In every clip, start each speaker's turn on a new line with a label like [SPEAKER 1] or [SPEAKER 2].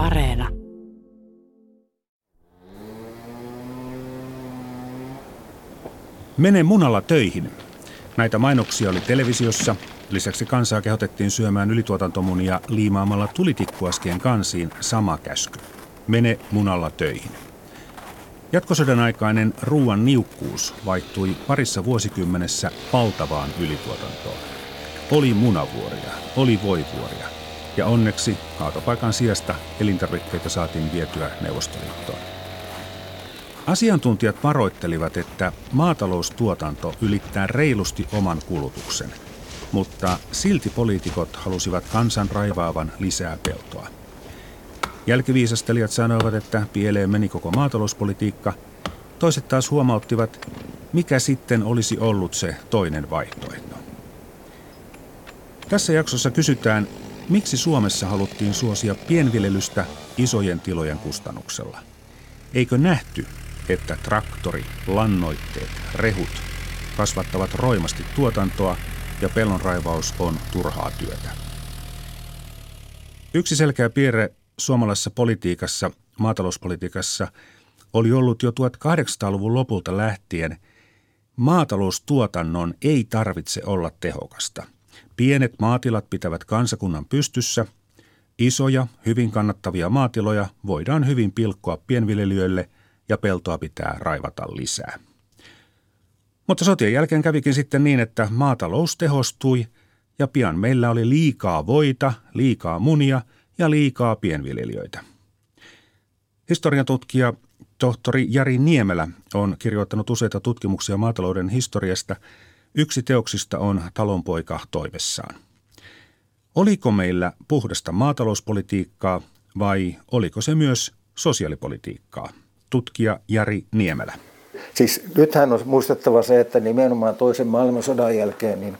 [SPEAKER 1] Areena.
[SPEAKER 2] Mene munalla töihin. Näitä mainoksia oli televisiossa. Lisäksi kansaa kehotettiin syömään ylituotantomunia liimaamalla tulitikkuaskien kansiin sama käsky. Mene munalla töihin. Jatkosodan aikainen ruoan niukkuus vaihtui parissa vuosikymmenessä valtavaan ylituotantoon. Oli munavuoria, oli voivuoria ja onneksi kaatopaikan sijasta elintarvikkeita saatiin vietyä Neuvostoliittoon. Asiantuntijat varoittelivat, että maataloustuotanto ylittää reilusti oman kulutuksen, mutta silti poliitikot halusivat kansan raivaavan lisää peltoa. Jälkiviisastelijat sanoivat, että pieleen meni koko maatalouspolitiikka. Toiset taas huomauttivat, mikä sitten olisi ollut se toinen vaihtoehto. Tässä jaksossa kysytään, miksi Suomessa haluttiin suosia pienviljelystä isojen tilojen kustannuksella. Eikö nähty, että traktori, lannoitteet, rehut kasvattavat roimasti tuotantoa ja pellonraivaus on turhaa työtä? Yksi selkeä piirre suomalaisessa politiikassa, maatalouspolitiikassa, oli ollut jo 1800-luvun lopulta lähtien, maataloustuotannon ei tarvitse olla tehokasta. Pienet maatilat pitävät kansakunnan pystyssä, isoja, hyvin kannattavia maatiloja voidaan hyvin pilkkoa pienviljelijöille ja peltoa pitää raivata lisää. Mutta sotien jälkeen kävikin sitten niin, että maatalous tehostui ja pian meillä oli liikaa voita, liikaa munia – ja liikaa pienviljelijöitä. Historiatutkija tohtori Jari Niemelä on kirjoittanut useita tutkimuksia maatalouden historiasta. Yksi teoksista on Talonpoika toivessaan. Oliko meillä puhdasta maatalouspolitiikkaa vai oliko se myös sosiaalipolitiikkaa? Tutkija Jari Niemelä.
[SPEAKER 3] Siis nythän on muistettava se, että nimenomaan toisen maailmansodan jälkeen, niin,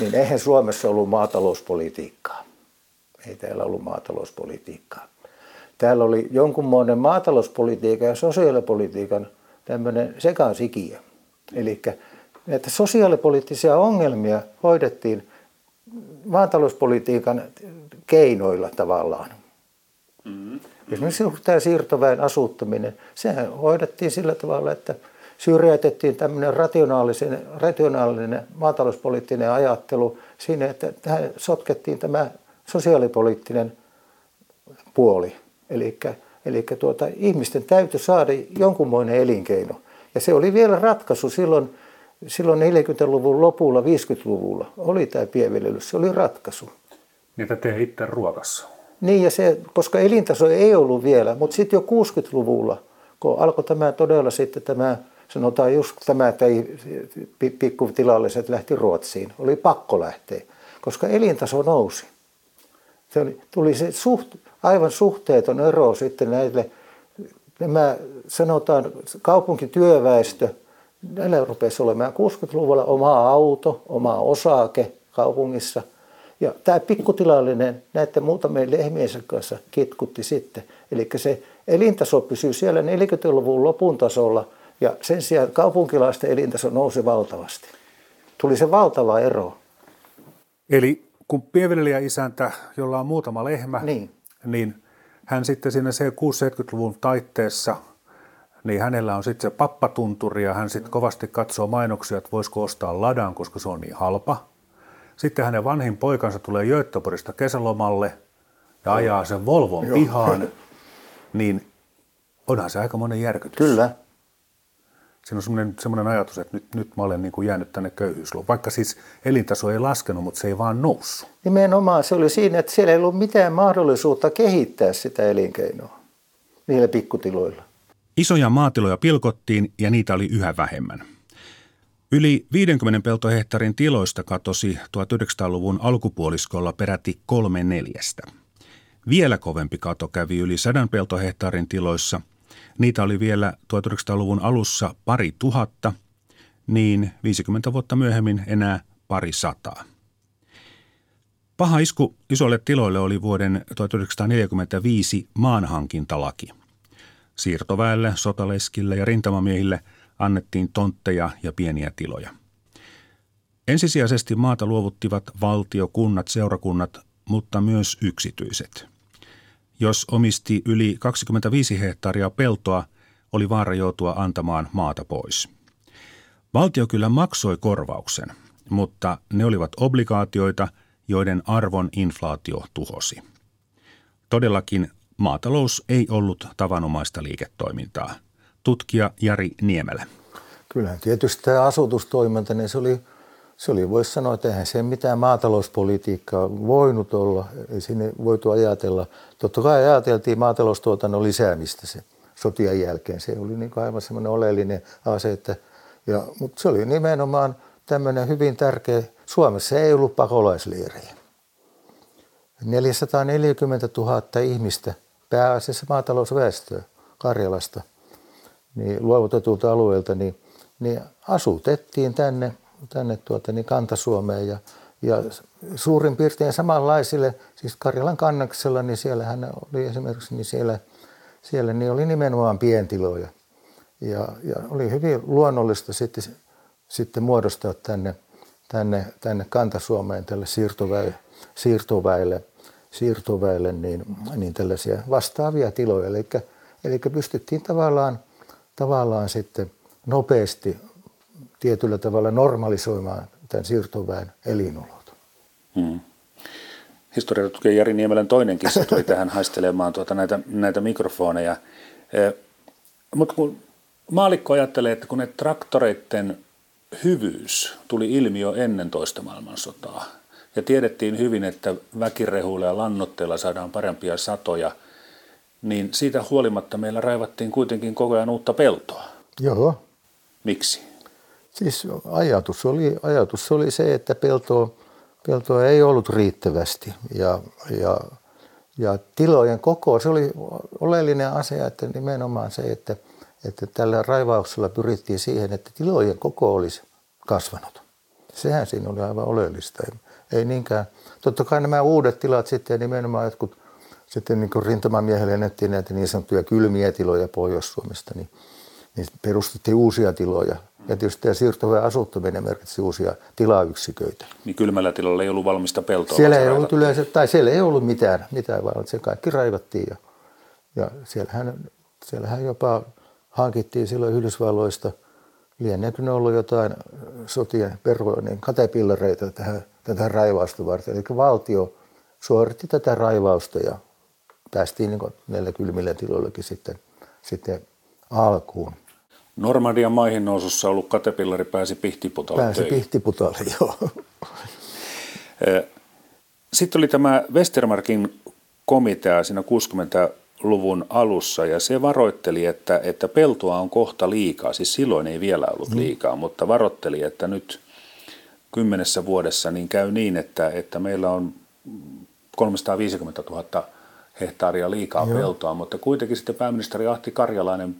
[SPEAKER 3] niin eihän Suomessa ollut maatalouspolitiikkaa. Ei täällä ollut maatalouspolitiikkaa. Täällä oli jonkunmoinen maatalouspolitiikan ja sosiaalipolitiikan tämmöinen sekasikiö. Eli että sosiaalipoliittisia ongelmia hoidettiin maatalouspolitiikan keinoilla tavallaan. Mm-hmm. Esimerkiksi tämä siirtoväen asuttaminen, sehän hoidettiin sillä tavalla, että syrjäytettiin tämmöinen rationaalinen, rationaalinen maatalouspoliittinen ajattelu siinä, että tähän sotkettiin tämä sosiaalipoliittinen puoli. Eli, eli tuota, ihmisten täytyy saada jonkunmoinen elinkeino. Ja se oli vielä ratkaisu silloin, silloin 40-luvun lopulla, 50-luvulla oli tämä pienviljelys. Se oli ratkaisu.
[SPEAKER 2] Niitä tee itse ruokassa.
[SPEAKER 3] Niin, ja se, koska elintaso ei ollut vielä, mutta sitten jo 60-luvulla, kun alkoi tämä todella sitten tämä, sanotaan just tämä, että pikkutilalliset lähti Ruotsiin, oli pakko lähteä, koska elintaso nousi. Se oli, tuli se suht, aivan suhteeton ero sitten näille, nämä sanotaan kaupunkityöväestö, näillä rupesi olemaan 60-luvulla oma auto, oma osake kaupungissa. Ja tämä pikkutilallinen näiden muutamien lehmiensä kanssa kitkutti sitten. Eli se elintaso pysyy siellä 40-luvun lopun tasolla ja sen sijaan kaupunkilaisten elintaso nousi valtavasti. Tuli se valtava ero.
[SPEAKER 2] Eli kun pienviljelijäisäntä, jolla on muutama lehmä, niin, niin hän sitten siinä se 60-70-luvun taitteessa, niin hänellä on sitten se pappatunturi ja hän sitten kovasti katsoo mainoksia, että voisiko ostaa ladan, koska se on niin halpa. Sitten hänen vanhin poikansa tulee Göteborgista kesälomalle ja ajaa sen Volvon Joo. pihaan, niin onhan se aika monen järkytys.
[SPEAKER 3] Kyllä
[SPEAKER 2] siinä on semmoinen, semmoinen ajatus, että nyt, nyt mä olen niin kuin jäänyt tänne köyhyysluun. Vaikka siis elintaso ei laskenut, mutta se ei vaan noussut.
[SPEAKER 3] Nimenomaan se oli siinä, että siellä ei ollut mitään mahdollisuutta kehittää sitä elinkeinoa niillä pikkutiloilla.
[SPEAKER 2] Isoja maatiloja pilkottiin ja niitä oli yhä vähemmän. Yli 50 peltohehtaarin tiloista katosi 1900-luvun alkupuoliskolla peräti kolme neljästä. Vielä kovempi kato kävi yli sadan peltohehtaarin tiloissa – Niitä oli vielä 1900-luvun alussa pari tuhatta, niin 50 vuotta myöhemmin enää pari sataa. Paha isku isoille tiloille oli vuoden 1945 maanhankintalaki. Siirtoväelle, sotaleskille ja rintamamiehille annettiin tontteja ja pieniä tiloja. Ensisijaisesti maata luovuttivat valtio, kunnat, seurakunnat, mutta myös yksityiset –
[SPEAKER 1] Jos omisti yli 25 hehtaaria peltoa, oli vaara joutua antamaan maata pois. Valtio kyllä maksoi korvauksen, mutta ne olivat obligaatioita, joiden arvon inflaatio tuhosi. Todellakin maatalous ei ollut tavanomaista liiketoimintaa. Tutkija Jari Niemelä.
[SPEAKER 3] Kyllähän tietysti tämä asutustoiminta, niin se oli, se oli voisi sanoa, että eihän se mitään maatalouspolitiikkaa voinut olla. Ei sinne voitu ajatella. Totta kai ajateltiin maataloustuotannon lisäämistä se sotien jälkeen. Se oli niin aivan semmoinen oleellinen asia, että, ja, mutta se oli nimenomaan tämmöinen hyvin tärkeä. Suomessa ei ollut pakolaisleirejä. 440 000 ihmistä, pääasiassa maatalousväestöä Karjalasta, niin luovutetulta alueelta, niin, niin asutettiin tänne, tänne tuota, niin Kanta-Suomeen ja, ja suurin piirtein samanlaisille, siis Karjalan kannaksella, niin siellähän oli esimerkiksi, niin siellä, siellä niin oli nimenomaan pientiloja. Ja, ja oli hyvin luonnollista sitten, sitten muodostaa tänne, tänne, tänne Kanta-Suomeen tälle siirtoväelle, siirtoväelle, siirtoväelle niin, niin tällaisia vastaavia tiloja. Eli, eli pystyttiin tavallaan, tavallaan sitten nopeasti tietyllä tavalla normalisoimaan tämän siirtoväen elinolot. Hmm.
[SPEAKER 1] Historiatutkija Jari Niemelän toinen kissa tuli tähän haistelemaan tuota näitä, näitä mikrofoneja. E, Mutta kun maalikko ajattelee, että kun ne traktoreiden hyvyys tuli ilmi jo ennen toista maailmansotaa, ja tiedettiin hyvin, että väkirehuilla ja lannotteilla saadaan parempia satoja, niin siitä huolimatta meillä raivattiin kuitenkin koko ajan uutta peltoa.
[SPEAKER 3] Joo.
[SPEAKER 1] Miksi?
[SPEAKER 3] Siis ajatus oli, ajatus oli se, että peltoa, peltoa ei ollut riittävästi ja, ja, ja tilojen koko, se oli oleellinen asia, että nimenomaan se, että, että tällä raivauksella pyrittiin siihen, että tilojen koko olisi kasvanut. Sehän siinä oli aivan oleellista. Ei niinkään. Totta kai nämä uudet tilat sitten nimenomaan jotkut sitten niin rintamamiehelle ennettiin näitä niin sanottuja kylmiä tiloja Pohjois-Suomesta, niin, niin perustettiin uusia tiloja. Ja tietysti tämä siirtovä asuttaminen merkitsi uusia tilayksiköitä.
[SPEAKER 1] Niin kylmällä tilalla ei ollut valmista peltoa?
[SPEAKER 3] Siellä ei ollut yleensä, tai siellä ei ollut mitään, mitään vaan se kaikki raivattiin. Ja, ja siellähän, siellähän jopa hankittiin silloin Yhdysvalloista, lieneekö ne ollut jotain sotien pervoinen katepillareita tähän tätä raivausta varten. Eli valtio suoritti tätä raivausta ja päästiin niin näillä kylmillä tiloillakin sitten, sitten alkuun.
[SPEAKER 1] Normandian maihin nousussa ollut katepillari pääsi Pihtiputalle
[SPEAKER 3] Pääsi töihin. Pihtiputalle, joo.
[SPEAKER 1] Sitten oli tämä Westermarkin komitea siinä 60-luvun alussa ja se varoitteli, että, että peltoa on kohta liikaa. Siis silloin ei vielä ollut mm. liikaa, mm. mutta varoitteli, että nyt kymmenessä vuodessa niin käy niin, että, että meillä on 350 000 hehtaaria liikaa Joo. peltoa, mutta kuitenkin sitten pääministeri Ahti Karjalainen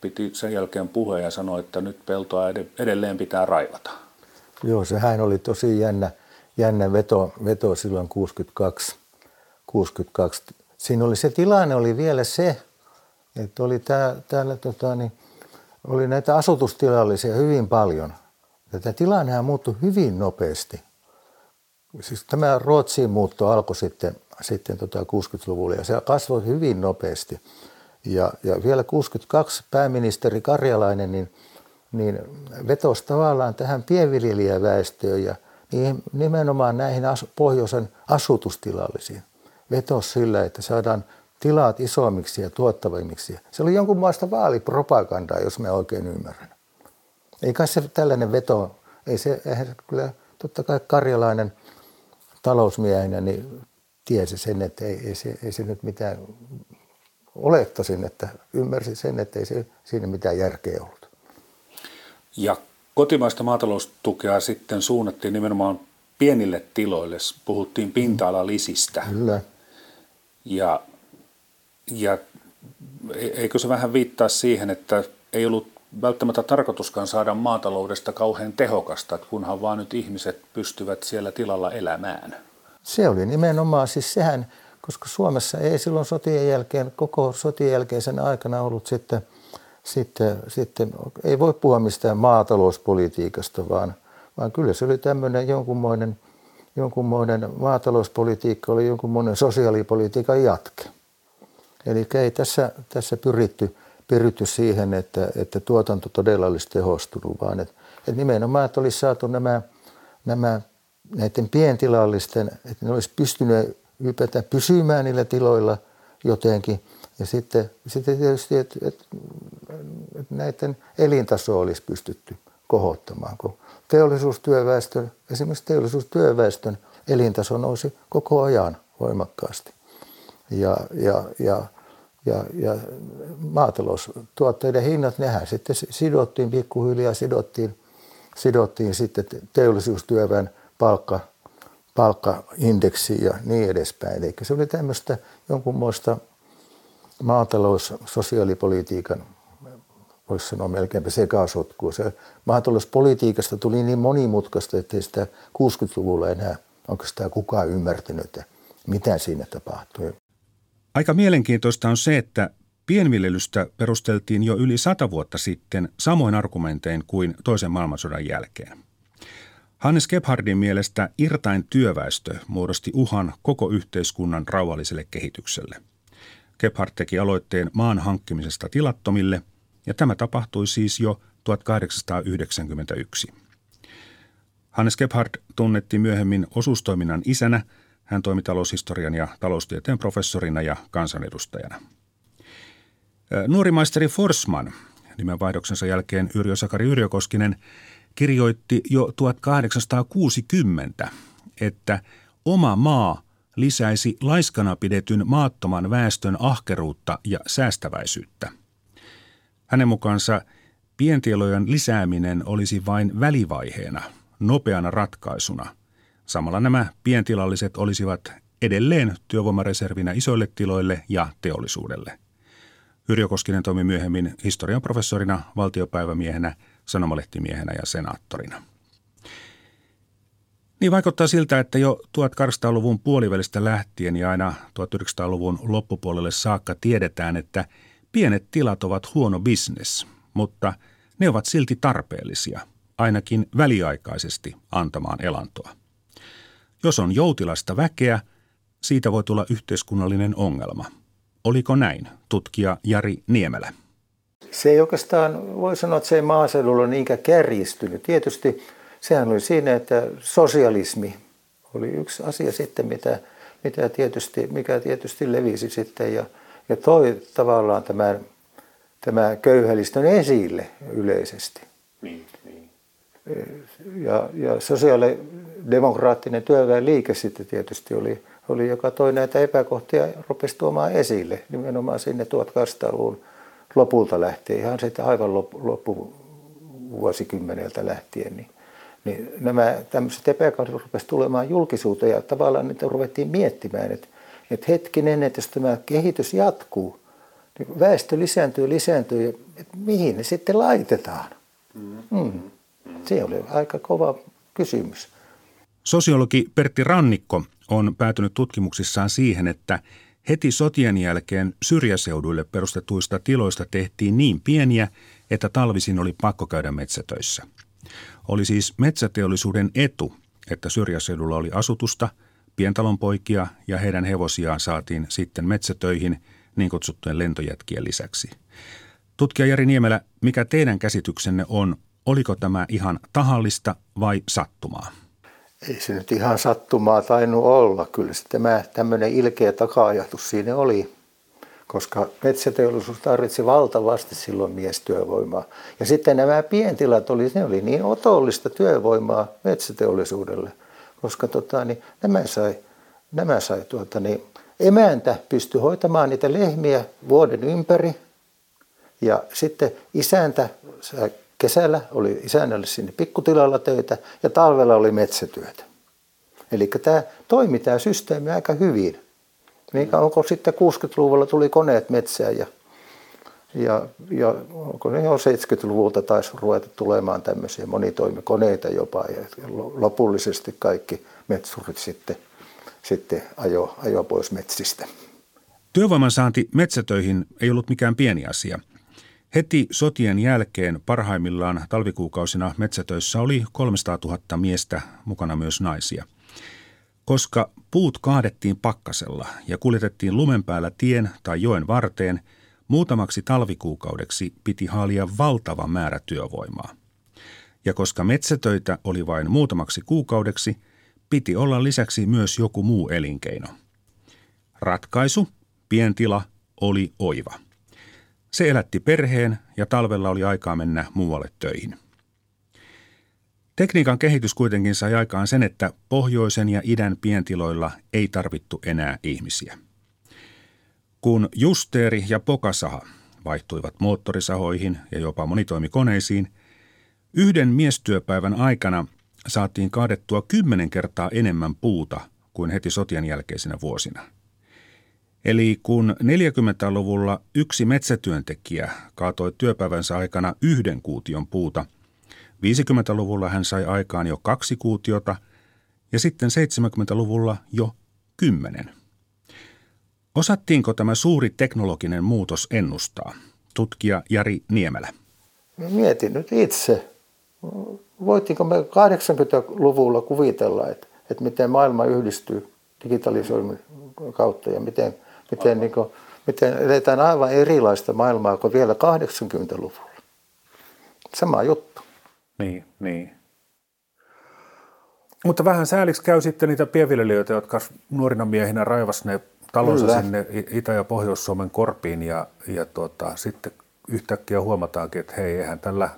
[SPEAKER 1] piti sen jälkeen puheen ja sanoi, että nyt peltoa edelleen pitää raivata.
[SPEAKER 3] Joo, sehän oli tosi jännä, jännä veto, veto silloin 62, 62. Siinä oli se tilanne oli vielä se, että oli tää, täällä tota, niin, oli näitä asutustilallisia hyvin paljon – Tämä tilannehan muuttui hyvin nopeasti. Siis tämä Ruotsiin muutto alkoi sitten, sitten tota 60-luvulla ja se kasvoi hyvin nopeasti. Ja, ja vielä 62 pääministeri Karjalainen niin, niin vetosi tavallaan tähän pienviljelijäväestöön ja niin nimenomaan näihin as, pohjoisen asutustilallisiin. Vetosi sillä, että saadaan tilat isommiksi ja tuottavimmiksi. Se oli jonkunlaista vaalipropagandaa, jos me oikein ymmärrän. Ei kai se tällainen veto, ei se, eihän se kyllä, totta kai karjalainen talousmiehenä niin tiesi sen, että ei, ei, se, ei se nyt mitään, olettaisin, että ymmärsi sen, että ei se siinä mitään järkeä ollut.
[SPEAKER 1] Ja kotimaista maataloustukea sitten suunnattiin nimenomaan pienille tiloille, puhuttiin pinta-alalisistä.
[SPEAKER 3] Kyllä.
[SPEAKER 1] Ja, ja e-, eikö se vähän viittaa siihen, että ei ollut välttämättä tarkoituskaan saada maataloudesta kauhean tehokasta, kunhan vaan nyt ihmiset pystyvät siellä tilalla elämään.
[SPEAKER 3] Se oli nimenomaan siis sehän, koska Suomessa ei silloin sotien jälkeen, koko sotien jälkeisen aikana ollut sitten, sitten, sitten ei voi puhua mistään maatalouspolitiikasta, vaan, vaan kyllä se oli tämmöinen jonkunmoinen, jonkunmoinen maatalouspolitiikka, oli jonkunmoinen sosiaalipolitiikan jatke. Eli ei tässä, tässä pyritty, pyritty siihen, että, että tuotanto todella olisi tehostunut, vaan että, että nimenomaan, että olisi saatu nämä, nämä näiden pientilallisten, että ne olisi pystyneet ylipäätään pysymään niillä tiloilla jotenkin. Ja sitten, sitten tietysti, että, että, että näiden elintaso olisi pystytty kohottamaan, kun teollisuustyöväestön, esimerkiksi teollisuustyöväestön elintaso nousi koko ajan voimakkaasti. Ja, ja, ja, ja, ja maataloustuotteiden hinnat, nehän sitten sidottiin pikkuhiljaa, sidottiin, sidottiin sitten teollisuustyövän palkka, palkkaindeksiin ja niin edespäin. Eli se oli tämmöistä jonkunmoista maatalous- sosiaalipolitiikan voisi sanoa melkeinpä sekasotkua. Se maatalouspolitiikasta tuli niin monimutkaista, että sitä 60-luvulla enää onko sitä kukaan ymmärtänyt, mitä siinä tapahtui.
[SPEAKER 2] Aika mielenkiintoista on se, että pienviljelystä perusteltiin jo yli sata vuotta sitten samoin argumentein kuin toisen maailmansodan jälkeen. Hannes Gebhardin mielestä irtain työväestö muodosti uhan koko yhteiskunnan rauhalliselle kehitykselle. Gebhard teki aloitteen maan hankkimisesta tilattomille, ja tämä tapahtui siis jo 1891. Hannes Gebhard tunnettiin myöhemmin osuustoiminnan isänä. Hän toimi taloushistorian ja taloustieteen professorina ja kansanedustajana. Nuori maisteri Forsman, nimenvaihdoksensa jälkeen Yrjö Sakari Yrjökoskinen, kirjoitti jo 1860, että oma maa lisäisi laiskana pidetyn maattoman väestön ahkeruutta ja säästäväisyyttä. Hänen mukaansa pientielojen lisääminen olisi vain välivaiheena – nopeana ratkaisuna. Samalla nämä pientilalliset olisivat edelleen työvoimareservinä isoille tiloille ja teollisuudelle. Yrjö Koskinen toimi myöhemmin historian professorina, valtiopäivämiehenä, sanomalehtimiehenä ja senaattorina. Niin vaikuttaa siltä, että jo 1800-luvun puolivälistä lähtien ja aina 1900-luvun loppupuolelle saakka tiedetään, että pienet tilat ovat huono bisnes, mutta ne ovat silti tarpeellisia – ainakin väliaikaisesti antamaan elantoa. Jos on joutilasta väkeä, siitä voi tulla yhteiskunnallinen ongelma. Oliko näin, tutkija Jari Niemelä?
[SPEAKER 3] Se ei oikeastaan, voi sanoa, että se ei maaseudulla ole niinkään kärjistynyt. Tietysti sehän oli siinä, että sosialismi oli yksi asia sitten, mitä, mitä tietysti, mikä tietysti levisi sitten ja, ja toi tavallaan tämän, tämä köyhälistön esille yleisesti. Niin ja, ja sosiaalidemokraattinen työväenliike sitten tietysti oli, oli, joka toi näitä epäkohtia rupesi tuomaan esille nimenomaan sinne 1800-luvun lopulta lähtien, ihan sitten aivan loppuvuosikymmeneltä lähtien. Niin, niin nämä tämmöiset epäkohdat rupesivat tulemaan julkisuuteen ja tavallaan niitä ruvettiin miettimään, että, että hetkinen, että jos tämä kehitys jatkuu, niin väestö lisääntyy, lisääntyy, että mihin ne sitten laitetaan? Mm. Mm. Se oli aika kova kysymys.
[SPEAKER 2] Sosiologi Pertti Rannikko on päätynyt tutkimuksissaan siihen, että heti sotien jälkeen syrjäseuduille perustetuista tiloista tehtiin niin pieniä, että talvisin oli pakko käydä metsätöissä. Oli siis metsäteollisuuden etu, että syrjäseudulla oli asutusta, pientalonpoikia ja heidän hevosiaan saatiin sitten metsätöihin niin kutsuttujen lentojätkien lisäksi. Tutkija Jari Niemelä, mikä teidän käsityksenne on, Oliko tämä ihan tahallista vai sattumaa?
[SPEAKER 3] Ei se nyt ihan sattumaa tainnut olla. Kyllä se tämä tämmöinen ilkeä taka-ajatus siinä oli, koska metsäteollisuus tarvitsi valtavasti silloin miestyövoimaa. Ja sitten nämä pientilat oli, ne oli niin otollista työvoimaa metsäteollisuudelle, koska tota, niin, nämä sai, nämä sai tuota, niin, emäntä pystyi hoitamaan niitä lehmiä vuoden ympäri ja sitten isäntä Kesällä oli isännälle sinne pikkutilalla töitä ja talvella oli metsätyötä. Eli tämä toimi tämä systeemi aika hyvin. Niin onko sitten 60-luvulla tuli koneet metsään ja, ja, ja onko ne jo 70-luvulta taisi ruveta tulemaan tämmöisiä monitoimikoneita jopa ja lopullisesti kaikki metsurit sitten, sitten ajo, ajo pois metsistä.
[SPEAKER 2] Työvoiman saanti metsätöihin ei ollut mikään pieni asia – Heti sotien jälkeen parhaimmillaan talvikuukausina metsätöissä oli 300 000 miestä, mukana myös naisia. Koska puut kaadettiin pakkasella ja kuljetettiin lumen päällä tien tai joen varteen, muutamaksi talvikuukaudeksi piti haalia valtava määrä työvoimaa. Ja koska metsätöitä oli vain muutamaksi kuukaudeksi, piti olla lisäksi myös joku muu elinkeino. Ratkaisu, pientila, oli oiva. Se elätti perheen ja talvella oli aikaa mennä muualle töihin. Tekniikan kehitys kuitenkin sai aikaan sen, että pohjoisen ja idän pientiloilla ei tarvittu enää ihmisiä. Kun justeeri ja pokasaha vaihtuivat moottorisahoihin ja jopa monitoimikoneisiin, yhden miestyöpäivän aikana saatiin kaadettua kymmenen kertaa enemmän puuta kuin heti sotien jälkeisinä vuosina. Eli kun 40-luvulla yksi metsätyöntekijä kaatoi työpäivänsä aikana yhden kuution puuta – 50-luvulla hän sai aikaan jo kaksi kuutiota ja sitten 70-luvulla jo kymmenen. Osattiinko tämä suuri teknologinen muutos ennustaa? Tutkija Jari Niemelä.
[SPEAKER 3] Mietin nyt itse. Voittiinko me 80-luvulla kuvitella, että, että miten maailma yhdistyy digitalisoinnin kautta ja miten, miten, niin kuin, miten eletään aivan erilaista maailmaa kuin vielä 80-luvulla. Sama juttu.
[SPEAKER 1] Niin, niin. Mutta vähän sääliksi käy sitten niitä pienviljelijöitä, jotka nuorina miehinä raivas ne talonsa Kyllä. sinne Itä- ja Pohjois-Suomen korpiin ja, ja tuota, sitten yhtäkkiä huomataankin, että hei, eihän tällä,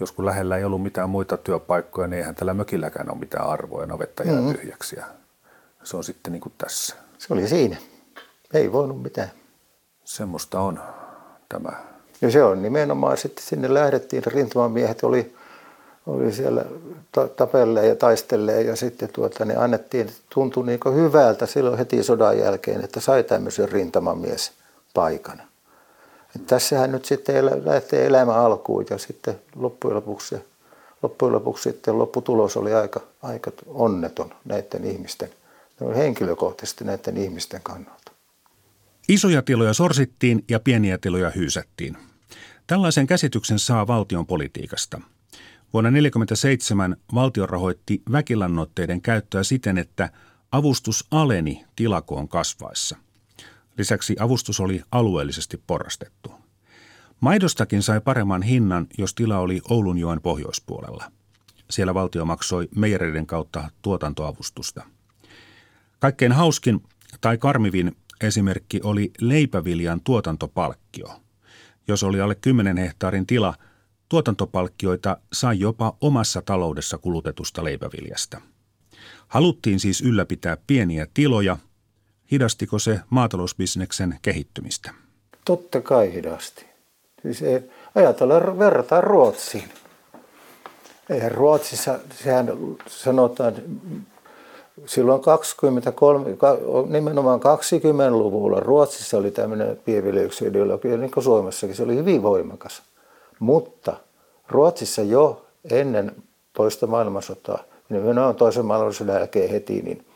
[SPEAKER 1] jos kun lähellä ei ollut mitään muita työpaikkoja, niin eihän tällä mökilläkään ole mitään arvoa ja navetta jää mm-hmm. tyhjäksi. Ja se on sitten niin kuin tässä.
[SPEAKER 3] Se oli siinä. Ei voinut mitään.
[SPEAKER 1] Semmoista on tämä.
[SPEAKER 3] Ja se on nimenomaan sitten sinne lähdettiin, rintamamiehet oli oli siellä tapelleen ja taistelleen ja sitten tuota, niin annettiin, tuntui niin hyvältä silloin heti sodan jälkeen, että sai tämmöisen rintamamies paikan. Et tässähän nyt sitten lähtee elämä alkuun ja sitten loppujen lopuksi, loppujen lopuksi sitten lopputulos oli aika, aika onneton näiden ihmisten, henkilökohtaisesti näiden ihmisten kannalta.
[SPEAKER 2] Isoja tiloja sorsittiin ja pieniä tiloja hyysättiin. Tällaisen käsityksen saa valtion politiikasta – Vuonna 1947 valtio rahoitti väkilannoitteiden käyttöä siten, että avustus aleni tilakoon kasvaessa. Lisäksi avustus oli alueellisesti porrastettu. Maidostakin sai paremman hinnan, jos tila oli Oulunjoen pohjoispuolella. Siellä valtio maksoi meijereiden kautta tuotantoavustusta. Kaikkein hauskin tai karmivin esimerkki oli leipäviljan tuotantopalkkio. Jos oli alle 10 hehtaarin tila – Tuotantopalkkioita sai jopa omassa taloudessa kulutetusta leipäviljasta. Haluttiin siis ylläpitää pieniä tiloja. Hidastiko se maatalousbisneksen kehittymistä?
[SPEAKER 3] Totta kai hidasti. Siis ei, ajatellaan, verrataan Ruotsiin. Eihän Ruotsissa, sehän sanotaan, silloin 23, nimenomaan 20-luvulla Ruotsissa oli tämmöinen pienviljelyksen ideologia, niin kuin Suomessakin, se oli hyvin voimakas. Mutta Ruotsissa jo ennen toista maailmansotaa, nimenomaan toisen maailmansodan jälkeen heti, niin,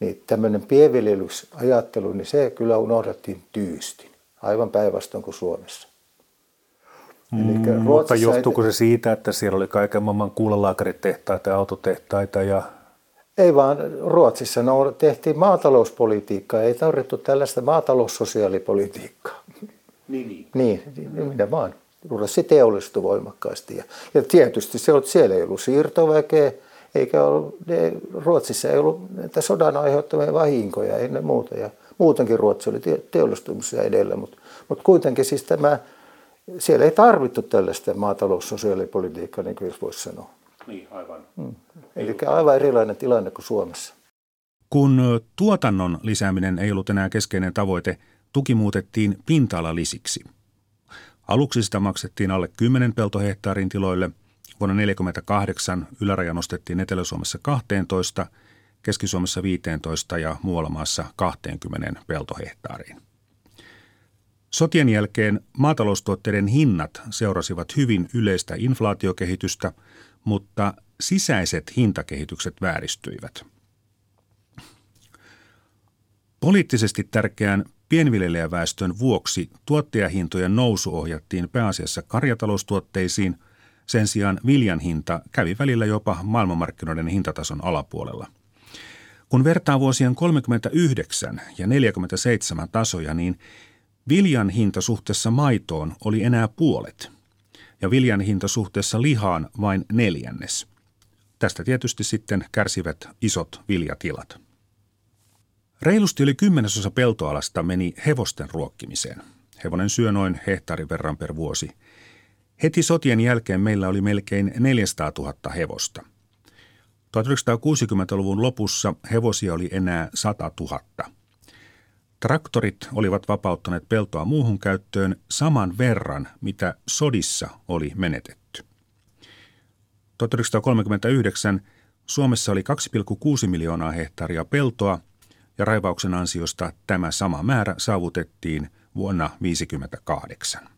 [SPEAKER 3] niin tämmöinen pienviljelysajattelu, niin se kyllä unohdettiin tyystin. Aivan päinvastoin kuin Suomessa.
[SPEAKER 1] Mm, mutta johtuuko se siitä, että siellä oli kaiken maailman kuulalaakaritehtaita ja autotehtaita ja
[SPEAKER 3] ei vaan Ruotsissa no, tehtiin maatalouspolitiikkaa, ei tarvittu tällaista maataloussosiaalipolitiikkaa.
[SPEAKER 1] Niin, niin.
[SPEAKER 3] Niin, minä vaan. Ruotsi teollistui voimakkaasti. Ja, ja tietysti se, siellä ei ollut siirtoväkeä, eikä ollut, ne, Ruotsissa ei ollut näitä sodan aiheuttamia vahinkoja, ei ne muuta. Ja muutenkin Ruotsi oli teollistumissa edellä, mutta, mutta kuitenkin siis tämä, siellä ei tarvittu tällaista maataloussosiaalipolitiikkaa, niin kuin voisi sanoa.
[SPEAKER 1] Niin, aivan.
[SPEAKER 3] Mm. Eli aivan erilainen tilanne kuin Suomessa.
[SPEAKER 2] Kun tuotannon lisääminen ei ollut enää keskeinen tavoite, tuki muutettiin pinta-alalisiksi – Aluksi sitä maksettiin alle 10 peltohehtaarin tiloille. Vuonna 1948 yläraja nostettiin Etelä-Suomessa 12, Keski-Suomessa 15 ja muualla maassa 20 peltohehtaariin. Sotien jälkeen maataloustuotteiden hinnat seurasivat hyvin yleistä inflaatiokehitystä, mutta sisäiset hintakehitykset vääristyivät. Poliittisesti tärkeään Pienviljelijäväestön vuoksi tuottajahintojen nousu ohjattiin pääasiassa karjataloustuotteisiin, sen sijaan viljan hinta kävi välillä jopa maailmanmarkkinoiden hintatason alapuolella. Kun vertaa vuosien 39 ja 47 tasoja, niin viljan hinta suhteessa maitoon oli enää puolet ja viljan hinta suhteessa lihaan vain neljännes. Tästä tietysti sitten kärsivät isot viljatilat. Reilusti yli kymmenesosa peltoalasta meni hevosten ruokkimiseen. Hevonen syö noin hehtaarin verran per vuosi. Heti sotien jälkeen meillä oli melkein 400 000 hevosta. 1960-luvun lopussa hevosia oli enää 100 000. Traktorit olivat vapauttaneet peltoa muuhun käyttöön saman verran, mitä sodissa oli menetetty. 1939 Suomessa oli 2,6 miljoonaa hehtaaria peltoa ja raivauksen ansiosta tämä sama määrä saavutettiin vuonna 1958.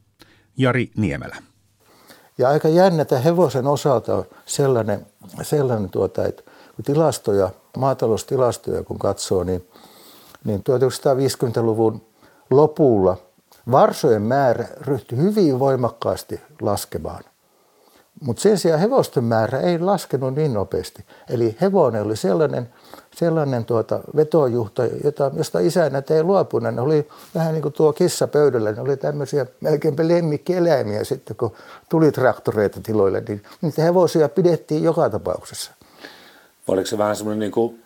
[SPEAKER 2] Jari Niemelä.
[SPEAKER 3] Ja aika jännätä hevosen osalta on sellainen, sellainen tuota, että kun tilastoja, maataloustilastoja kun katsoo, niin, niin 1950-luvun lopulla varsojen määrä ryhtyi hyvin voimakkaasti laskemaan. Mutta sen sijaan hevosten määrä ei laskenut niin nopeasti. Eli hevonen oli sellainen, sellainen tuota vetojuhta, jota, josta isännät ei luopunut. Ne oli vähän niin kuin tuo kissa pöydällä. Ne oli tämmöisiä melkeinpä lemmikkieläimiä sitten, kun tuli traktoreita tiloille. Niin niitä hevosia pidettiin joka tapauksessa.
[SPEAKER 4] Oliko se vähän semmoinen niin kuin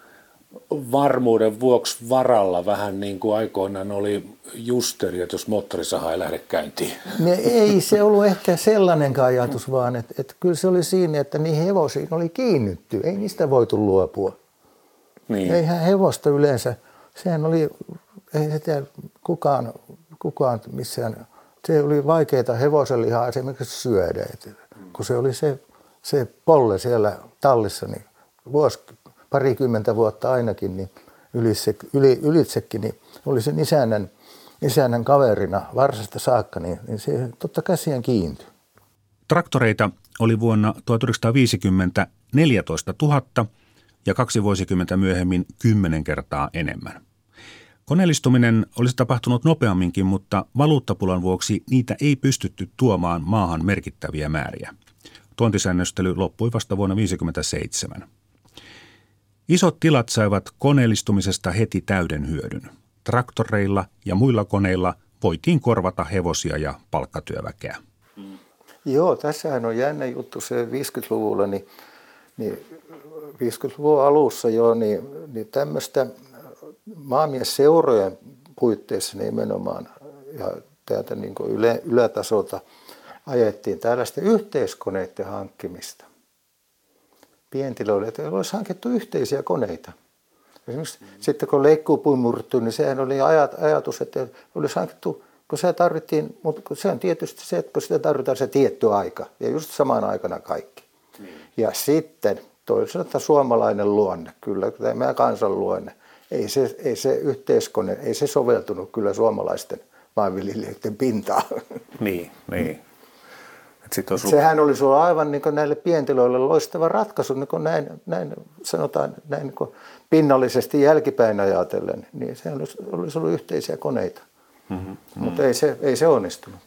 [SPEAKER 4] varmuuden vuoksi varalla vähän niin kuin aikoinaan oli justeri, että jos moottorisaha ei lähde käyntiin.
[SPEAKER 3] Ne, ei se ollut ehkä sellainen ajatus, vaan että, että kyllä se oli siinä, että niihin hevosiin oli kiinnitty. Ei niistä voitu luopua. Niin. Eihän hevosta yleensä, sehän oli, ei sitä kukaan, kukaan missään, se oli vaikeaa hevosenlihaa esimerkiksi syödä. Että, kun se oli se, se polle siellä tallissa, niin vuosi parikymmentä vuotta ainakin, niin ylitse, yli, ylitsekin, niin oli sen isännän, isännän kaverina varsasta saakka, niin, niin se totta kai siihen kiintyi.
[SPEAKER 2] Traktoreita oli vuonna 1950 14 000 ja kaksi vuosikymmentä myöhemmin kymmenen kertaa enemmän. Koneellistuminen olisi tapahtunut nopeamminkin, mutta valuuttapulan vuoksi niitä ei pystytty tuomaan maahan merkittäviä määriä. Tuontisäännöstely loppui vasta vuonna 1957. Isot tilat saivat koneellistumisesta heti täyden hyödyn. Traktoreilla ja muilla koneilla voitiin korvata hevosia ja palkkatyöväkeä.
[SPEAKER 3] Joo, tässähän on jännä juttu se 50-luvulla, niin, niin 50-luvun alussa jo, niin, niin tämmöistä maamiesseurojen puitteissa nimenomaan ja täältä niin yle, ylätasolta ajettiin tällaista yhteiskoneiden hankkimista pientiloille, että olisi hankittu yhteisiä koneita. Esimerkiksi mm-hmm. sitten kun leikkuupuu murtui, niin sehän oli ajatus, että olisi hankittu, kun se tarvittiin, mutta se on tietysti se, että kun sitä tarvitaan se tietty aika, ja just samaan aikana kaikki. Mm. Ja sitten toisaalta suomalainen luonne, kyllä tämä kansan luonne, ei se, ei se yhteiskone, ei se soveltunut kyllä suomalaisten maanviljelijöiden pintaan.
[SPEAKER 2] Niin, niin.
[SPEAKER 3] Sit olisi Sehän olisi ollut aivan niin näille pientiloille loistava ratkaisu, niin näin, näin sanotaan näin niin pinnallisesti jälkipäin ajatellen, niin se olisi, olisi ollut yhteisiä koneita. Mm-hmm. mm-hmm. Mutta ei se, ei se onnistunut.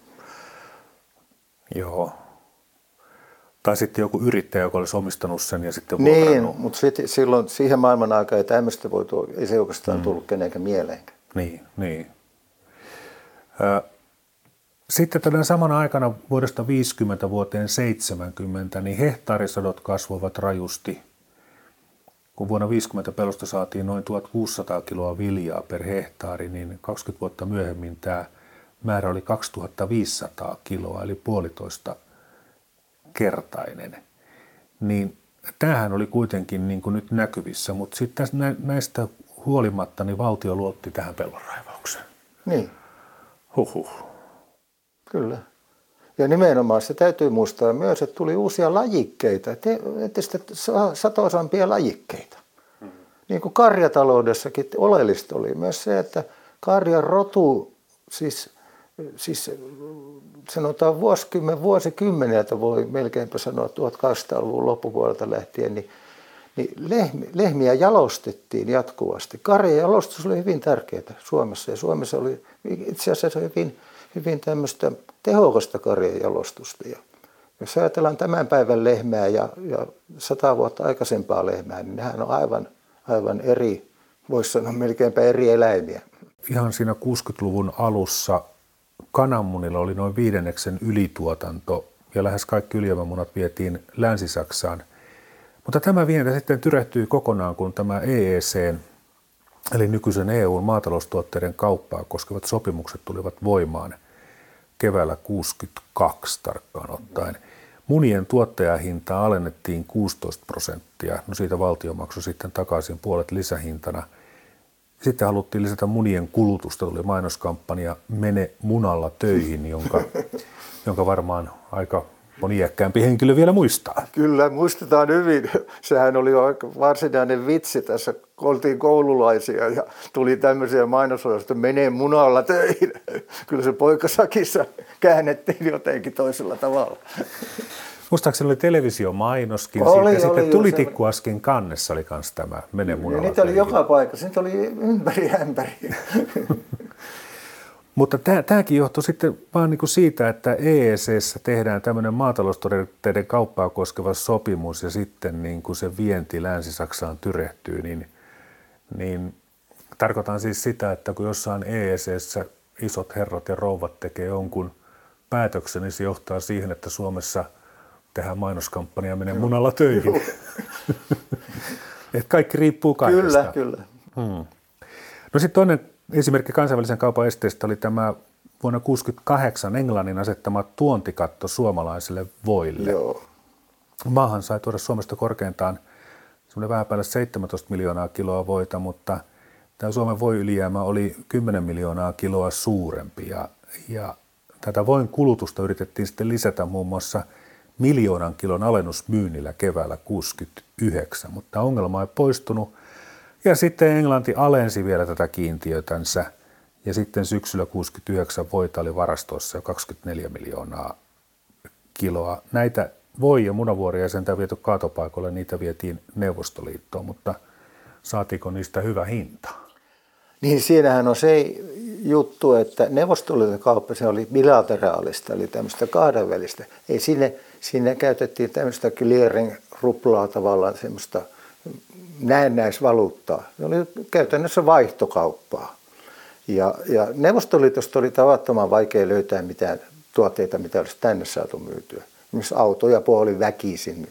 [SPEAKER 1] Joo. Tai sitten joku yrittäjä, joka olisi omistanut sen ja sitten
[SPEAKER 3] Niin, mutta sit, silloin siihen maailman aikaan ei tämmöistä voi tulla, ei se oikeastaan mm. tullut kenenkään mieleenkään.
[SPEAKER 1] Niin, niin. Sitten tänä samana aikana vuodesta 50 vuoteen 70, niin hehtaarisadot kasvoivat rajusti. Kun vuonna 50 pelosta saatiin noin 1600 kiloa viljaa per hehtaari, niin 20 vuotta myöhemmin tämä määrä oli 2500 kiloa, eli puolitoista kertainen. Niin tämähän oli kuitenkin niin kuin nyt näkyvissä, mutta sitten näistä huolimatta niin valtio luotti tähän pellonraivaukseen.
[SPEAKER 3] Niin.
[SPEAKER 1] Huhhuh.
[SPEAKER 3] Kyllä. Ja nimenomaan se täytyy muistaa myös, että tuli uusia lajikkeita, entistä satoisampia lajikkeita. Mm-hmm. Niin kuin karjataloudessakin oleellista oli myös se, että karjan rotu, siis, siis sanotaan vuosikymmen, vuosikymmeneltä voi melkeinpä sanoa 1800-luvun loppupuolelta lähtien, niin, niin lehmi, lehmiä jalostettiin jatkuvasti. Karjan jalostus oli hyvin tärkeää Suomessa ja Suomessa oli itse asiassa hyvin hyvin tämmöistä tehokasta karjajalostusta. Ja jos ajatellaan tämän päivän lehmää ja, ja sata vuotta aikaisempaa lehmää, niin nehän on aivan, aivan eri, voisi sanoa melkeinpä eri eläimiä.
[SPEAKER 1] Ihan siinä 60-luvun alussa kananmunilla oli noin viidenneksen ylituotanto ja lähes kaikki ylijäämämunat vietiin Länsi-Saksaan. Mutta tämä vienti sitten tyrehtyi kokonaan, kun tämä EEC, eli nykyisen EUn maataloustuotteiden kauppaa koskevat sopimukset tulivat voimaan keväällä 62 tarkkaan ottaen. Munien tuottajahintaa alennettiin 16 prosenttia, no siitä valtio maksoi sitten takaisin puolet lisähintana. Sitten haluttiin lisätä munien kulutusta, tuli mainoskampanja Mene munalla töihin, jonka, jonka varmaan aika moni iäkkäämpi henkilö vielä muistaa.
[SPEAKER 3] Kyllä, muistetaan hyvin. Sehän oli varsinainen vitsi tässä, oltiin koululaisia ja tuli tämmöisiä mainosoja, että menee munalla töihin. Kyllä se poikasakissa käännettiin jotenkin toisella tavalla.
[SPEAKER 1] Muistaakseni oli televisiomainoskin oli, siitä. Oli, sitten tulitikkuaskin kannessa oli myös tämä Mene munalla
[SPEAKER 3] Niitä oli joka paikassa, niitä oli ympäri ämpäri.
[SPEAKER 1] Mutta tämäkin johtuu sitten vaan niin kuin siitä, että EECssä tehdään tämmöinen maataloustuotteiden kauppaa koskeva sopimus ja sitten niin kuin se vienti Länsi-Saksaan tyrehtyy, niin, niin tarkoitan siis sitä, että kun jossain EECssä isot herrat ja rouvat tekee jonkun päätöksen, niin se johtaa siihen, että Suomessa tehdään mainoskampanja ja menee munalla töihin. Et kaikki riippuu kaikesta.
[SPEAKER 3] Kyllä, kyllä. Hmm.
[SPEAKER 1] No sitten toinen esimerkki kansainvälisen kaupan esteestä oli tämä vuonna 1968 Englannin asettama tuontikatto suomalaisille voille.
[SPEAKER 3] Joo.
[SPEAKER 1] Maahan sai tuoda Suomesta korkeintaan semmoinen vähän päälle 17 miljoonaa kiloa voita, mutta tämä Suomen voiylijäämä oli 10 miljoonaa kiloa suurempi ja, ja tätä voin kulutusta yritettiin sitten lisätä muun muassa miljoonan kilon alennusmyynnillä keväällä 69, mutta ongelma ei poistunut – ja sitten Englanti alensi vielä tätä kiintiötänsä ja sitten syksyllä 69 voita oli varastossa jo 24 miljoonaa kiloa. Näitä voi- ja munavuoria sen viety kaatopaikoille, niitä vietiin Neuvostoliittoon, mutta saatiinko niistä hyvä hinta?
[SPEAKER 3] Niin siinähän on se juttu, että Neuvostoliiton kauppa se oli bilateraalista, eli tämmöistä kahdenvälistä. Ei sinne, sinne käytettiin tämmöistä clearing ruplaa tavallaan semmoista – näennäisvaluuttaa. Se oli käytännössä vaihtokauppaa. Ja, ja Neuvostoliitosta oli tavattoman vaikea löytää mitään tuotteita, mitä olisi tänne saatu myytyä. Esimerkiksi autoja puoli väkisin.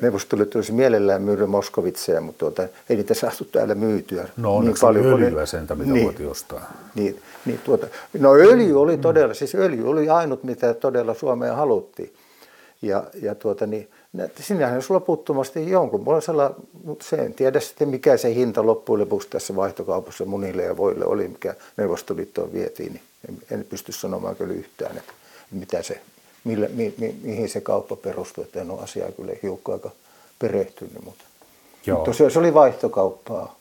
[SPEAKER 3] Neuvostoliitto olisi mielellään myynyt Moskovitseja, mutta tuota, ei niitä saatu täällä myytyä.
[SPEAKER 1] No niin paljon oli öljyä sentä, mitä niin, voitiin ostaa.
[SPEAKER 3] Niin, niin tuota, no öljy oli todella, siis öljy oli ainut, mitä todella Suomeen haluttiin. Ja, ja tuota, niin, sinähän olisi loputtomasti jonkunlaisella, mutta se en tiedä sitten mikä se hinta loppujen lopuksi tässä vaihtokaupassa munille ja voille oli, mikä Neuvostoliittoon vietiin, niin en, en pysty sanomaan kyllä yhtään, että mitä se, millä, mi, mi, mihin se kauppa perustui, että en ole asiaa kyllä hiukka aika perehtynyt, mutta, Joo. mutta tosiaan se oli vaihtokauppaa.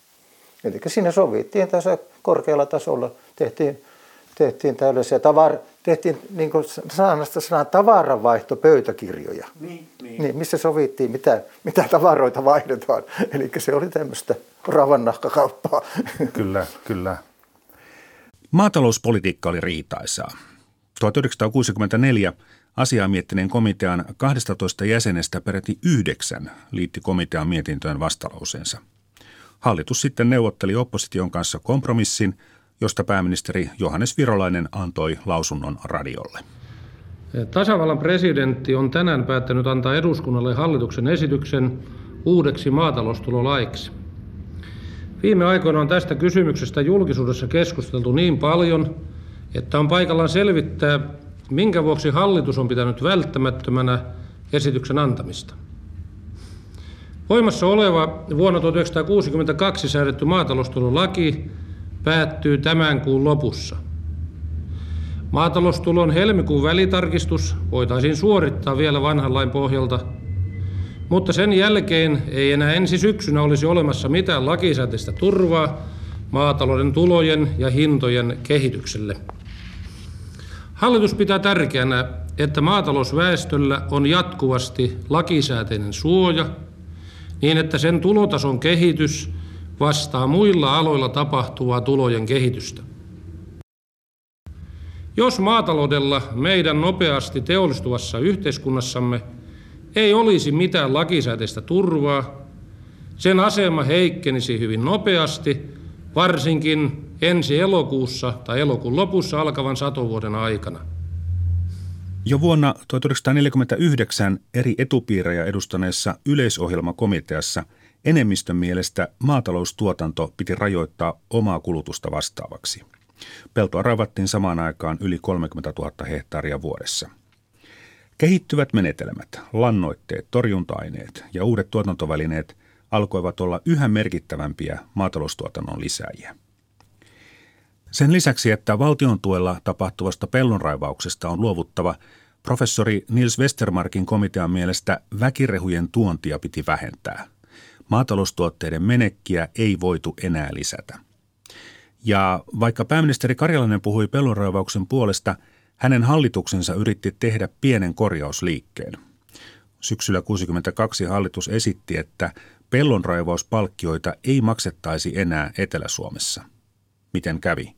[SPEAKER 3] Eli siinä sovittiin tässä korkealla tasolla, tehtiin tehtiin tällaisia tavar, tehtiin niin kuin sanasta sanaa tavaranvaihtopöytäkirjoja, niin, niin. Niin, missä sovittiin, mitä, mitä tavaroita vaihdetaan. Eli se oli tämmöistä ravannahkakauppaa.
[SPEAKER 1] Kyllä, kyllä.
[SPEAKER 2] Maatalouspolitiikka oli riitaisaa. 1964 asiaa miettineen komitean 12 jäsenestä peräti yhdeksän liitti komitean mietintöön vastalauseensa. Hallitus sitten neuvotteli opposition kanssa kompromissin – josta pääministeri Johannes Virolainen antoi lausunnon radiolle.
[SPEAKER 5] Tasavallan presidentti on tänään päättänyt antaa eduskunnalle hallituksen esityksen uudeksi maataloustulolaiksi. Viime aikoina on tästä kysymyksestä julkisuudessa keskusteltu niin paljon, että on paikallaan selvittää, minkä vuoksi hallitus on pitänyt välttämättömänä esityksen antamista. Voimassa oleva vuonna 1962 säädetty maataloustulolaki päättyy tämän kuun lopussa. Maataloustulon helmikuun välitarkistus voitaisiin suorittaa vielä vanhan lain pohjalta, mutta sen jälkeen ei enää ensi syksynä olisi olemassa mitään lakisääteistä turvaa maatalouden tulojen ja hintojen kehitykselle. Hallitus pitää tärkeänä, että maatalousväestöllä on jatkuvasti lakisääteinen suoja niin, että sen tulotason kehitys – vastaa muilla aloilla tapahtuvaa tulojen kehitystä. Jos maataloudella meidän nopeasti teollistuvassa yhteiskunnassamme ei olisi mitään lakisääteistä turvaa, sen asema heikkenisi hyvin nopeasti, varsinkin ensi elokuussa tai elokuun lopussa alkavan satovuoden aikana.
[SPEAKER 2] Jo vuonna 1949 eri etupiirejä edustaneessa yleisohjelmakomiteassa enemmistön mielestä maataloustuotanto piti rajoittaa omaa kulutusta vastaavaksi. Peltoa raivattiin samaan aikaan yli 30 000 hehtaaria vuodessa. Kehittyvät menetelmät, lannoitteet, torjunta-aineet ja uudet tuotantovälineet alkoivat olla yhä merkittävämpiä maataloustuotannon lisääjiä. Sen lisäksi, että valtion tuella tapahtuvasta pellonraivauksesta on luovuttava, professori Nils Westermarkin komitean mielestä väkirehujen tuontia piti vähentää. Maataloustuotteiden menekkiä ei voitu enää lisätä. Ja vaikka pääministeri Karjalainen puhui pellonraivauksen puolesta, hänen hallituksensa yritti tehdä pienen korjausliikkeen. Syksyllä 1962 hallitus esitti, että pellonraivauspalkkioita ei maksettaisi enää Etelä-Suomessa. Miten kävi?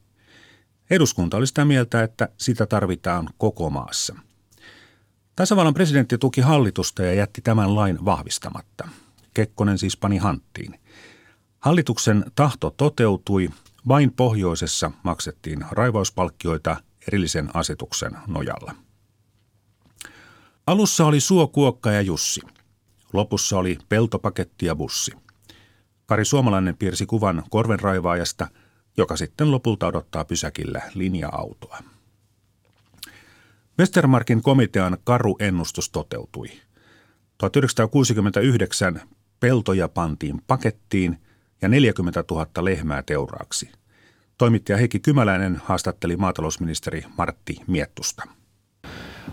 [SPEAKER 2] Eduskunta oli sitä mieltä, että sitä tarvitaan koko maassa. Tasavallan presidentti tuki hallitusta ja jätti tämän lain vahvistamatta. Kekkonen siis pani hanttiin. Hallituksen tahto toteutui, vain pohjoisessa maksettiin raivauspalkkioita erillisen asetuksen nojalla. Alussa oli Suo, Kuokka ja Jussi. Lopussa oli peltopaketti ja bussi. Kari Suomalainen piirsi kuvan korvenraivaajasta – joka sitten lopulta odottaa pysäkillä linja-autoa. Westermarkin komitean karu ennustus toteutui. 1969 peltoja pantiin pakettiin ja 40 000 lehmää teuraaksi. Toimittaja Heikki Kymäläinen haastatteli maatalousministeri Martti Miettusta.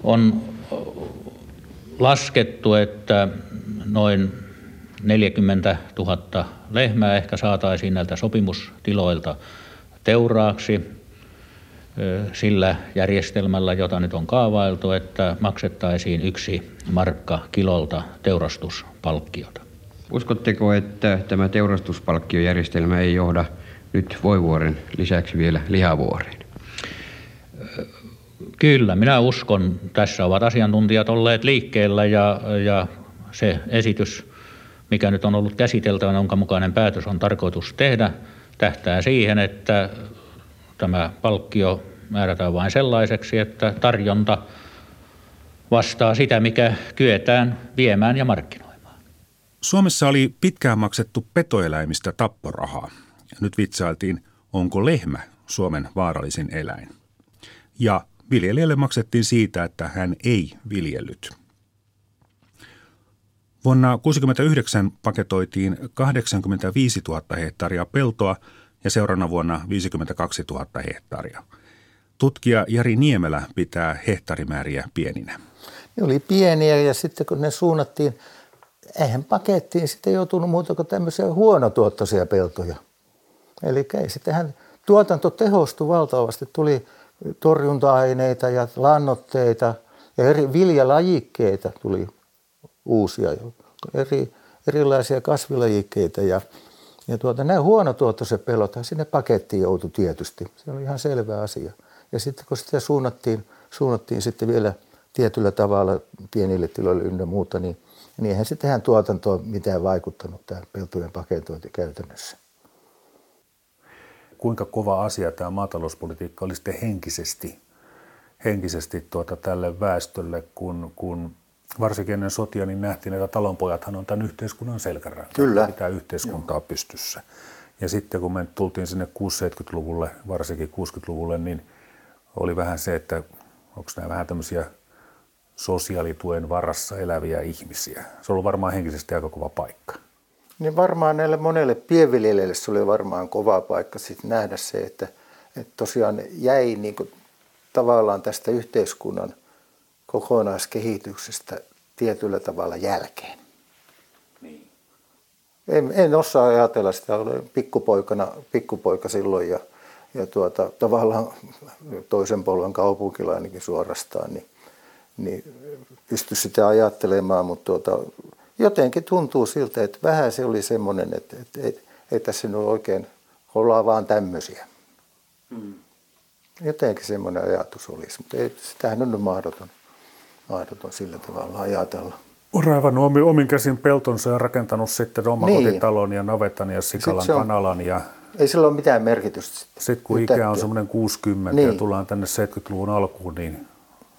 [SPEAKER 6] On laskettu, että noin 40 000 lehmää ehkä saataisiin näiltä sopimustiloilta teuraaksi sillä järjestelmällä, jota nyt on kaavailtu, että maksettaisiin yksi markka kilolta teurastuspalkkiota.
[SPEAKER 7] Uskotteko, että tämä teurastuspalkkiojärjestelmä ei johda nyt voivuoren lisäksi vielä lihavuoreen?
[SPEAKER 6] Kyllä, minä uskon. Tässä ovat asiantuntijat olleet liikkeellä ja, ja se esitys, mikä nyt on ollut käsiteltävänä, jonka mukainen päätös on tarkoitus tehdä, tähtää siihen, että tämä palkkio määrätään vain sellaiseksi, että tarjonta vastaa sitä, mikä kyetään viemään ja markkinoimaan.
[SPEAKER 2] Suomessa oli pitkään maksettu petoeläimistä tapporahaa. Nyt vitsailtiin, onko lehmä Suomen vaarallisin eläin. Ja viljelijälle maksettiin siitä, että hän ei viljellyt. Vuonna 1969 paketoitiin 85 000 hehtaaria peltoa ja seuraavana vuonna 52 000 hehtaaria. Tutkija Jari Niemelä pitää hehtaarimääriä pieninä.
[SPEAKER 3] Ne oli pieniä ja sitten kun ne suunnattiin, eihän pakettiin sitten joutunut muuta kuin tämmöisiä huonotuottoisia peltoja. Eli ei sittenhän tuotanto tehostui valtavasti. Tuli torjunta-aineita ja lannoitteita ja eri viljalajikkeita tuli uusia, eri, erilaisia kasvilajikkeita ja, ja tuota, nämä huonotuottoiset pelot sinne pakettiin joutui tietysti. Se oli ihan selvä asia. Ja sitten kun sitä suunnattiin, suunnattiin sitten vielä tietyllä tavalla pienille tiloille ynnä muuta, niin, niin eihän se tähän tuotantoon mitään vaikuttanut tämä peltojen paketointi käytännössä.
[SPEAKER 1] Kuinka kova asia tämä maatalouspolitiikka oli sitten henkisesti, henkisesti tuota tälle väestölle, kun, kun varsinkin ennen sotia, niin nähtiin, että talonpojathan on tämän yhteiskunnan selkäranka.
[SPEAKER 3] Kyllä.
[SPEAKER 1] Pitää yhteiskuntaa Joo. pystyssä. Ja sitten kun me tultiin sinne 60-70-luvulle, varsinkin 60-luvulle, niin oli vähän se, että onko nämä vähän tämmöisiä sosiaalituen varassa eläviä ihmisiä. Se on ollut varmaan henkisesti aika kova paikka.
[SPEAKER 3] Niin varmaan näille monelle pienviljelijälle se oli varmaan kova paikka sitten nähdä se, että, että tosiaan jäi niin kuin tavallaan tästä yhteiskunnan – kokonaiskehityksestä tietyllä tavalla jälkeen. Niin. En, en osaa ajatella sitä, olen pikkupoikana, pikkupoika silloin ja, ja tuota, tavallaan toisen polven kaupunkilainenkin suorastaan, niin, niin pysty sitä ajattelemaan, mutta tuota, jotenkin tuntuu siltä, että vähän se oli semmoinen, että, että ei, ei tässä nyt oikein, ollaan vaan tämmöisiä. Hmm. Jotenkin semmoinen ajatus olisi, mutta ei, sitähän on nyt mahdoton mahdoton sillä tavalla ajatella.
[SPEAKER 1] On raivannut omin, omin käsin peltonsa ja rakentanut sitten omakotitalon niin. ja navetan ja sikalan on, kanalan. Ja
[SPEAKER 3] ei sillä ole mitään merkitystä.
[SPEAKER 1] Sitten, sitten kun ikä on semmoinen 60 niin. ja tullaan tänne 70-luvun alkuun, niin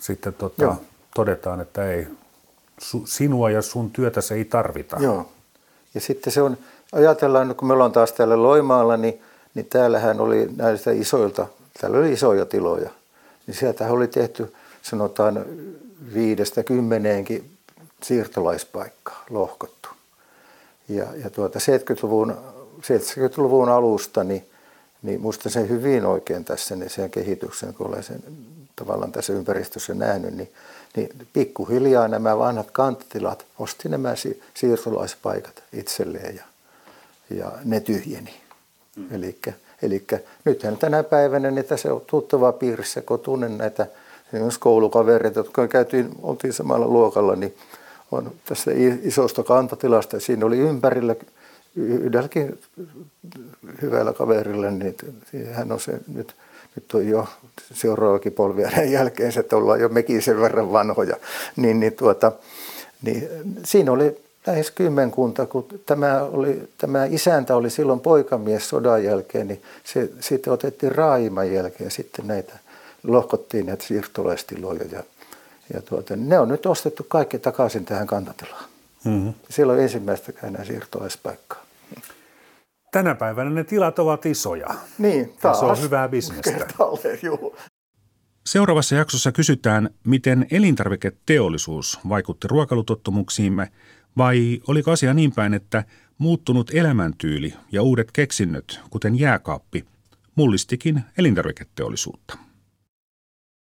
[SPEAKER 1] sitten tota, todetaan, että ei, su, sinua ja sun työtä se ei tarvita.
[SPEAKER 3] Joo. Ja sitten se on, ajatellaan, kun me ollaan taas täällä Loimaalla, niin, niin täällähän oli näistä isoilta, täällä oli isoja tiloja. Niin sieltä oli tehty, sanotaan, viidestä kymmeneenkin siirtolaispaikkaa lohkottu. Ja, ja tuota 70-luvun, 70-luvun alusta, niin, niin muista se hyvin oikein tässä niin sen kehityksen, kun olen sen tavallaan tässä ympäristössä nähnyt, niin, niin pikkuhiljaa nämä vanhat kanttilat osti nämä siirtolaispaikat itselleen ja, ja ne tyhjeni. Mm. Eli nythän tänä päivänä niin tässä on tuttava piirissä, kun tunnen näitä esimerkiksi koulukavereita, jotka käytiin, oltiin samalla luokalla, niin on tässä isosta kantatilasta. Siinä oli ympärillä yhdelläkin hyvällä kaverilla, niin hän on se nyt, nyt on jo seuraavakin polvi hänen jälkeensä, että ollaan jo mekin sen verran vanhoja. Niin, niin, tuota, niin siinä oli lähes kymmenkunta, kun tämä, oli, tämä isäntä oli silloin poikamies sodan jälkeen, niin se, sitten otettiin raiman jälkeen sitten näitä, lohkottiin näitä siirtolaistiloja ja ja tuota, ne on nyt ostettu kaikki takaisin tähän kantatilaan. Mm-hmm. Siellä on ensimmäistäkään enää siirtolaispaikkaa.
[SPEAKER 1] Tänä päivänä ne tilat ovat isoja.
[SPEAKER 3] Niin, taas.
[SPEAKER 1] Ja se on hyvää bisnestä.
[SPEAKER 2] Seuraavassa jaksossa kysytään, miten elintarviketeollisuus vaikutti ruokailutottumuksiimme, vai oliko asia niin päin, että muuttunut elämäntyyli ja uudet keksinnöt, kuten jääkaappi, mullistikin elintarviketeollisuutta.